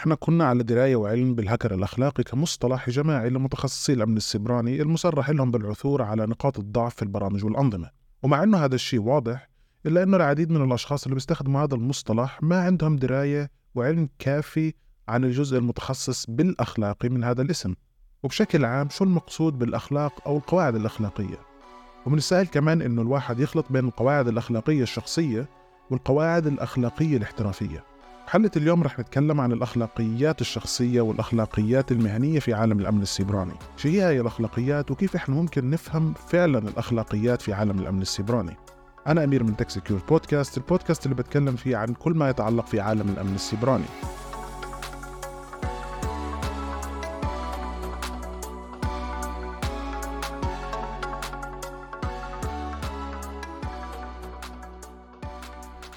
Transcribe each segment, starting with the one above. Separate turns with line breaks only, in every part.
إحنا كنا على دراية وعلم بالهكر الأخلاقي كمصطلح جماعي لمتخصصي الأمن السيبراني المصرح لهم بالعثور على نقاط الضعف في البرامج والأنظمة. ومع أنه هذا الشيء واضح إلا أنه العديد من الأشخاص اللي بيستخدموا هذا المصطلح ما عندهم دراية وعلم كافي عن الجزء المتخصص بالأخلاقي من هذا الاسم. وبشكل عام شو المقصود بالأخلاق أو القواعد الأخلاقية؟ ومن السهل كمان أنه الواحد يخلط بين القواعد الأخلاقية الشخصية والقواعد الأخلاقية الاحترافية. حلقة اليوم رح نتكلم عن الأخلاقيات الشخصية والأخلاقيات المهنية في عالم الأمن السيبراني. شو هي هي الأخلاقيات وكيف إحنا ممكن نفهم فعلا الأخلاقيات في عالم الأمن السيبراني؟ أنا أمير من TechSecure Podcast البودكاست اللي بتكلم فيه عن كل ما يتعلق في عالم الأمن السيبراني.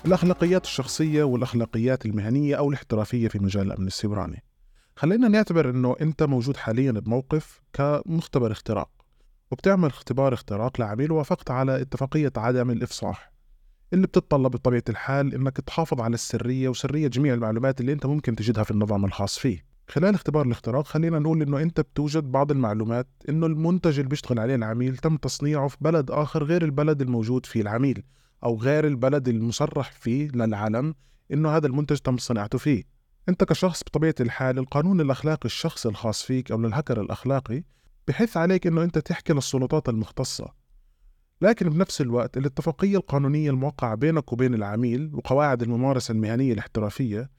الأخلاقيات الشخصية والأخلاقيات المهنية أو الاحترافية في مجال الأمن السيبراني. خلينا نعتبر أنه أنت موجود حاليا بموقف كمختبر اختراق وبتعمل اختبار اختراق لعميل ووافقت على اتفاقية عدم الإفصاح اللي بتتطلب بطبيعة الحال أنك تحافظ على السرية وسرية جميع المعلومات اللي أنت ممكن تجدها في النظام الخاص فيه. خلال اختبار الاختراق خلينا نقول إنه أنت بتوجد بعض المعلومات إنه المنتج اللي بيشتغل عليه العميل تم تصنيعه في بلد آخر غير البلد الموجود فيه العميل. أو غير البلد المصرح فيه للعلم إنه هذا المنتج تم صناعته فيه. أنت كشخص بطبيعة الحال القانون الأخلاقي الشخصي الخاص فيك أو للهكر الأخلاقي بحث عليك إنه أنت تحكي للسلطات المختصة. لكن بنفس الوقت الاتفاقية القانونية الموقعة بينك وبين العميل وقواعد الممارسة المهنية الاحترافية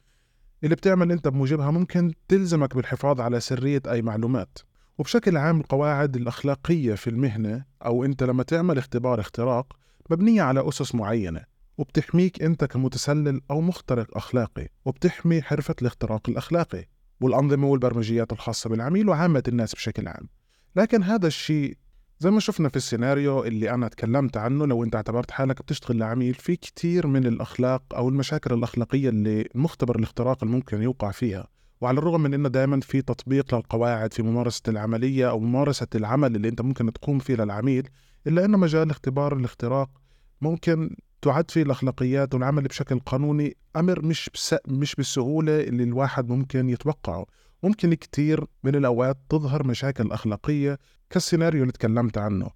اللي بتعمل أنت بموجبها ممكن تلزمك بالحفاظ على سرية أي معلومات. وبشكل عام القواعد الأخلاقية في المهنة أو أنت لما تعمل اختبار اختراق مبنية على أسس معينة وبتحميك أنت كمتسلل أو مخترق أخلاقي وبتحمي حرفة الاختراق الأخلاقي والأنظمة والبرمجيات الخاصة بالعميل وعامة الناس بشكل عام. لكن هذا الشيء زي ما شفنا في السيناريو اللي أنا تكلمت عنه لو أنت اعتبرت حالك بتشتغل لعميل في كتير من الأخلاق أو المشاكل الأخلاقية اللي مختبر الاختراق الممكن يوقع فيها. وعلى الرغم من إنه دائما في تطبيق للقواعد في ممارسة العملية أو ممارسة العمل اللي أنت ممكن تقوم فيه للعميل إلا أن مجال اختبار الاختراق ممكن تعد فيه الأخلاقيات والعمل بشكل قانوني أمر مش بس مش بالسهولة اللي الواحد ممكن يتوقعه. ممكن كتير من الأوقات تظهر مشاكل أخلاقية كالسيناريو اللي تكلمت عنه.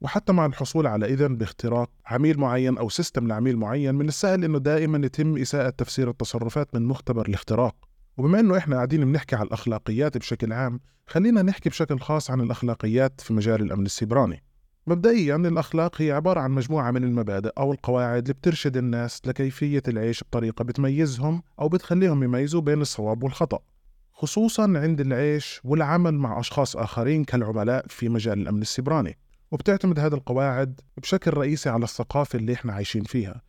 وحتى مع الحصول على إذن باختراق عميل معين أو سيستم لعميل معين من السهل إنه دائما يتم إساءة تفسير التصرفات من مختبر الاختراق. وبما إنه إحنا قاعدين بنحكي على الأخلاقيات بشكل عام خلينا نحكي بشكل خاص عن الأخلاقيات في مجال الأمن السيبراني. مبدئيا الأخلاق هي عبارة عن مجموعة من المبادئ أو القواعد اللي بترشد الناس لكيفية العيش بطريقة بتميزهم أو بتخليهم يميزوا بين الصواب والخطأ خصوصا عند العيش والعمل مع أشخاص آخرين كالعملاء في مجال الأمن السيبراني. وبتعتمد هذه القواعد بشكل رئيسي على الثقافة اللي إحنا عايشين فيها.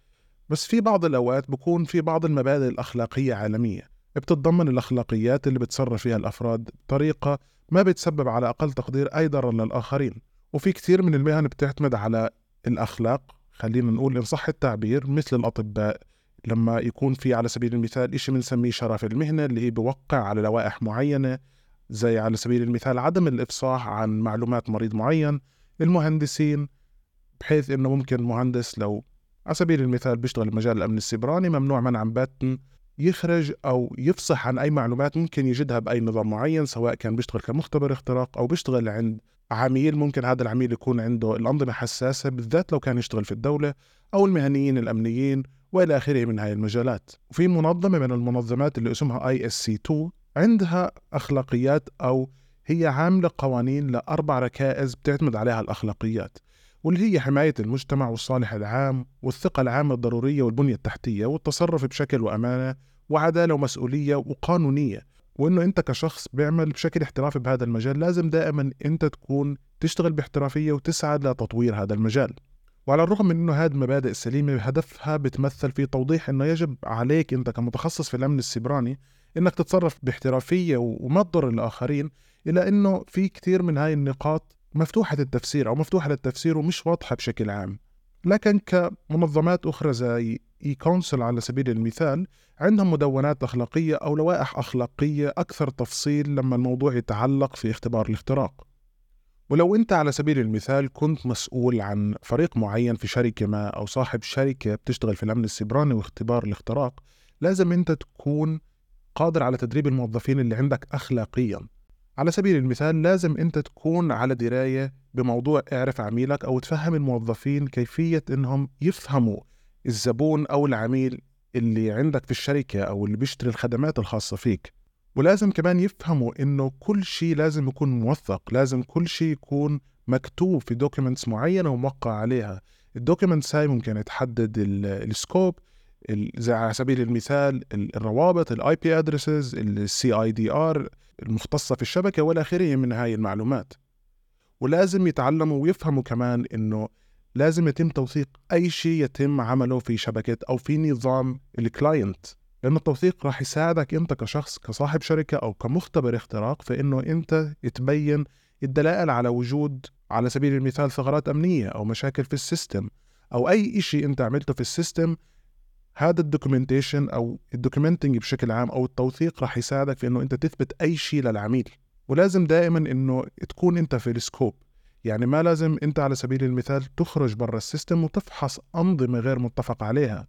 بس في بعض الأوقات بكون في بعض المبادئ الأخلاقية عالمية بتتضمن الأخلاقيات اللي بتصرف فيها الأفراد بطريقة ما بتسبب على أقل تقدير أي ضرر للآخرين. وفي كثير من المهن بتعتمد على الأخلاق خلينا نقول إن صح التعبير مثل الأطباء لما يكون في على سبيل المثال إشي بنسميه شرف المهنة اللي هي بوقع على لوائح معينة زي على سبيل المثال عدم الإفصاح عن معلومات مريض معين المهندسين بحيث إنه ممكن مهندس لو على سبيل المثال بيشتغل مجال الأمن السيبراني ممنوع منعا باتا يخرج أو يفصح عن أي معلومات ممكن يجدها بأي نظام معين سواء كان بيشتغل كمختبر اختراق أو بيشتغل عند عميل ممكن هذا العميل يكون عنده الأنظمة حساسة بالذات لو كان يشتغل في الدولة أو المهنيين الأمنيين وإلى آخره من هاي المجالات. وفي منظمة من المنظمات اللي اسمها ISC 2 عندها أخلاقيات أو هي عاملة قوانين لأربع ركائز بتعتمد عليها الأخلاقيات واللي هي حماية المجتمع والصالح العام والثقة العامة الضرورية والبنية التحتية والتصرف بشكل وأمانة وعدالة ومسؤولية وقانونية. وإنه أنت كشخص بيعمل بشكل احترافي بهذا المجال لازم دائما أنت تكون تشتغل باحترافية وتسعى لتطوير هذا المجال. وعلى الرغم من إنه هذه المبادئ السليمة هدفها بتمثل في توضيح إنه يجب عليك أنت كمتخصص في الأمن السيبراني إنك تتصرف باحترافية وما تضر الآخرين الا إنه في كثير من هاي النقاط مفتوحة التفسير أو مفتوحة للتفسير ومش واضحة بشكل عام. لكن كمنظمات أخرى زي EC-Council على سبيل المثال عندهم مدونات أخلاقية أو لوائح أخلاقية أكثر تفصيل لما الموضوع يتعلق في اختبار الاختراق ولو أنت على سبيل المثال كنت مسؤول عن فريق معين في شركة ما أو صاحب شركة بتشتغل في الأمن السيبراني واختبار الاختراق لازم أنت تكون قادر على تدريب الموظفين اللي عندك أخلاقيا. على سبيل المثال لازم أنت تكون على دراية بموضوع اعرف عميلك أو تفهم الموظفين كيفية أنهم يفهموا الزبون أو العميل اللي عندك في الشركة أو اللي بيشتري الخدمات الخاصة فيك. ولازم كمان يفهموا إنه كل شيء لازم يكون موثق لازم كل شيء يكون مكتوب في documents معينة وموقع عليها. ال documents هاي ممكن تحدد ال scope زي على سبيل المثال الروابط ال IP addresses ال CIDR المختصة في الشبكة والى اخره من هاي المعلومات. ولازم يتعلموا ويفهموا كمان إنه لازم يتم توثيق أي شيء يتم عمله في شبكة أو في نظام ال client لأن التوثيق راح يساعدك أنت كشخص كصاحب شركة أو كمختبر اختراق في أنه أنت تبين الدلائل على وجود على سبيل المثال ثغرات أمنية أو مشاكل في ال system أو أي شيء أنت عملته في ال system. هذا ال documentation أو ال documenting بشكل عام أو التوثيق راح يساعدك في أنه أنت تثبت أي شيء للعميل. ولازم دائما أنه تكون أنت في ال scope. يعني ما لازم أنت على سبيل المثال تخرج برا ال system وتفحص أنظمة غير متفق عليها.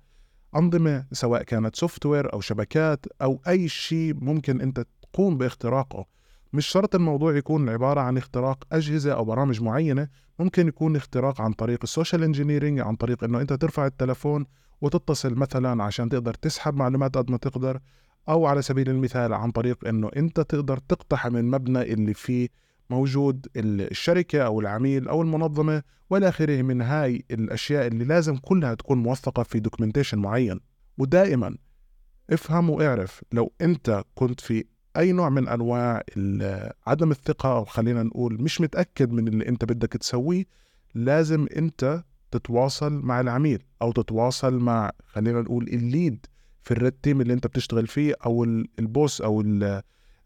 أنظمة سواء كانت software أو شبكات أو أي شيء ممكن أنت تقوم باختراقه. مش شرط الموضوع يكون عبارة عن اختراق أجهزة أو برامج معينة ممكن يكون اختراق عن طريق ال social engineering عن طريق أنه أنت ترفع التلفون وتتصل مثلا عشان تقدر تسحب معلومات قد ما تقدر. أو على سبيل المثال عن طريق أنه أنت تقدر تقتحم المبنى اللي فيه موجود الشركة أو العميل أو المنظمة وإلى آخره من هاي الأشياء اللي لازم كلها تكون موثقة في documentation معين. ودائما افهم واعرف لو أنت كنت في أي نوع من أنواع عدم الثقة أو خلينا نقول مش متأكد من اللي أنت بدك تسويه لازم أنت تتواصل مع العميل أو تتواصل مع خلينا نقول ال lead في ال red team اللي انت بتشتغل فيه أو ال boss أو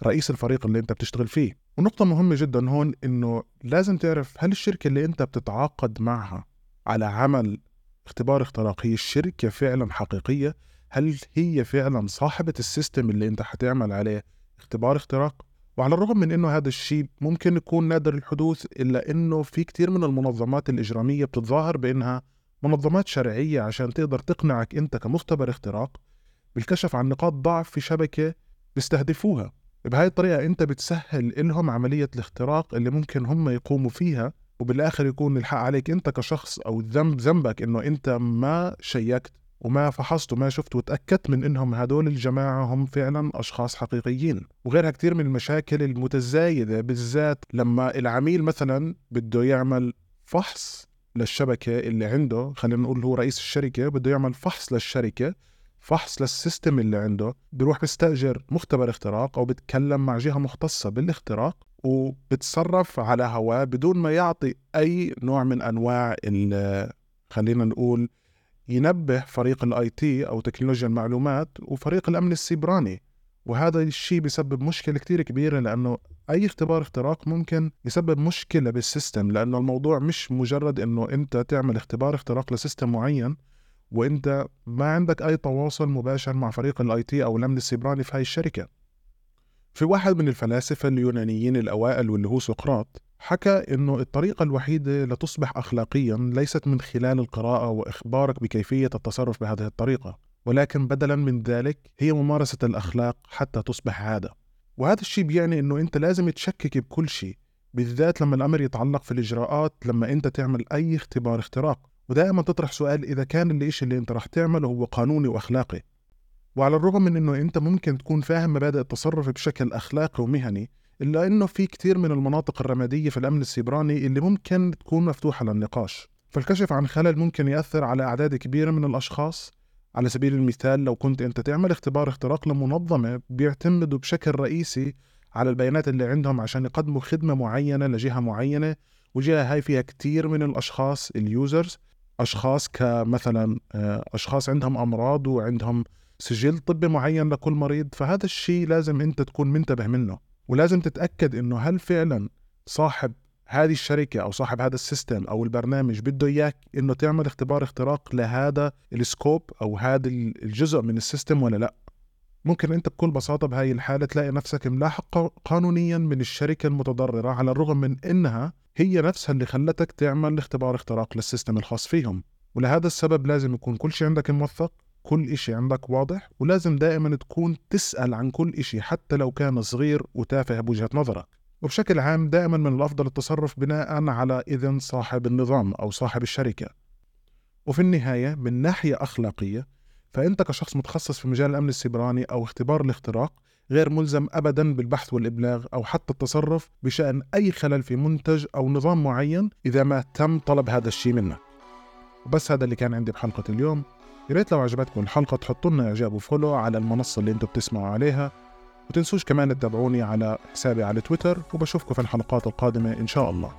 رئيس الفريق اللي انت بتشتغل فيه ونقطة مهمة جدا هون إنه لازم تعرف هل الشركة اللي انت بتتعاقد معها على عمل اختبار اختراق هي الشركة فعلا حقيقية؟ هل هي فعلا صاحبة ال system اللي انت حتعمل عليه اختبار اختراق؟ وعلى الرغم من إنه هذا الشيء ممكن يكون نادر الحدوث إلا إنه في كثير من المنظمات الإجرامية بتتظاهر بإنها منظمات شرعية عشان تقدر تقنعك أنت كمختبر اختراق بالكشف عن نقاط ضعف في شبكة بيستهدفوها. بهاي الطريقة أنت بتسهل إلهم عملية الاختراق اللي ممكن هم يقوموا فيها وبالآخر يكون الحق عليك أنت كشخص أو الذنب ذنبك إنه أنت ما شيكت وما فحصت وما شفت وتأكدت من إنهم هدول الجماعة هم فعلا أشخاص حقيقيين. وغيرها كثير من المشاكل المتزايدة بالذات لما العميل مثلا بده يعمل فحص للشبكة اللي عنده خلينا نقول هو رئيس الشركة بده يعمل فحص للشركة فحص للسيستم اللي عنده بيروح بيستأجر مختبر اختراق أو بتكلم مع جهة مختصة بالاختراق وبتصرف على هواه بدون ما يعطي أي نوع من أنواع خلينا نقول ينبه فريق ال IT أو تكنولوجيا المعلومات وفريق الأمن السيبراني. وهذا الشيء بيسبب مشكلة كتير كبيرة لأنه أي اختبار اختراق ممكن يسبب مشكلة بال system لأنه الموضوع مش مجرد إنه أنت تعمل اختبار اختراق ل system معين. وانت ما عندك اي تواصل مباشر مع فريق ال IT أو الامن السيبراني في هاي الشركة. في واحد من الفلاسفة اليونانيين الأوائل واللي هو سقراط حكى إنه الطريقة الوحيدة لتصبح اخلاقيا ليست من خلال القراءة وإخبارك بكيفية التصرف بهذه الطريقة ولكن بدلا من ذلك هي ممارسة الأخلاق حتى تصبح عادة. وهذا الشيء بيعني إنه أنت لازم تشكك بكل شيء بالذات لما الأمر يتعلق في الإجراءات لما أنت تعمل أي اختبار اختراق. ودائما تطرح سؤال إذا كان الإشي اللي أنت رح تعمله هو قانوني وأخلاقي. وعلى الرغم من أنه أنت ممكن تكون فاهم مبادئ التصرف بشكل أخلاقي ومهني إلا أنه في كتير من المناطق الرمادية في الأمن السيبراني اللي ممكن تكون مفتوحة للنقاش. فالكشف عن خلل ممكن يأثر على أعداد كبيرة من الأشخاص. على سبيل المثال لو كنت أنت تعمل اختبار اختراق لمنظمة بيعتمدوا بشكل رئيسي على البيانات اللي عندهم عشان يقدموا خدمة معينة لجهة معينة وجهة هاي فيها كتير من الأشخاص ال users. أشخاص كمثلا آه، أشخاص عندهم أمراض وعندهم سجل طبي معين لكل مريض فهذا الشيء لازم أنت تكون منتبه منه ولازم تتأكد إنه هل فعلا صاحب هذه الشركة أو صاحب هذا ال system أو البرنامج بده إياك إنه تعمل اختبار اختراق لهذا ال scope أو هذا الجزء من ال system ولا لأ. ممكن أنت بكل بساطة بهاي الحالة تلاقي نفسك ملاحق قانونيا من الشركة المتضررة على الرغم من إنها هي نفسها اللي خلتك تعمل اختبار اختراق للسيستم الخاص فيهم. ولهذا السبب لازم يكون كل شيء عندك موثق كل إشي عندك واضح ولازم دائما تكون تسأل عن كل إشي حتى لو كان صغير وتافه بوجهة نظرك. وبشكل عام دائما من الأفضل التصرف بناء على إذن صاحب النظام أو صاحب الشركة. وفي النهاية من ناحية أخلاقية فأنت كشخص متخصص في مجال الأمن السيبراني أو اختبار الاختراق غير ملزم أبدا بالبحث والإبلاغ أو حتى التصرف بشأن أي خلل في منتج أو نظام معين إذا ما تم طلب هذا الشيء منك. وبس هذا اللي كان عندي بحلقة اليوم. يا ريت لو عجبتكم الحلقة تحطوا لنا إعجاب وفولو على المنصة اللي أنتم بتسمعوا عليها. وتنسوش كمان تتابعوني على حسابي على تويتر وبشوفكم في الحلقات القادمة إن شاء الله.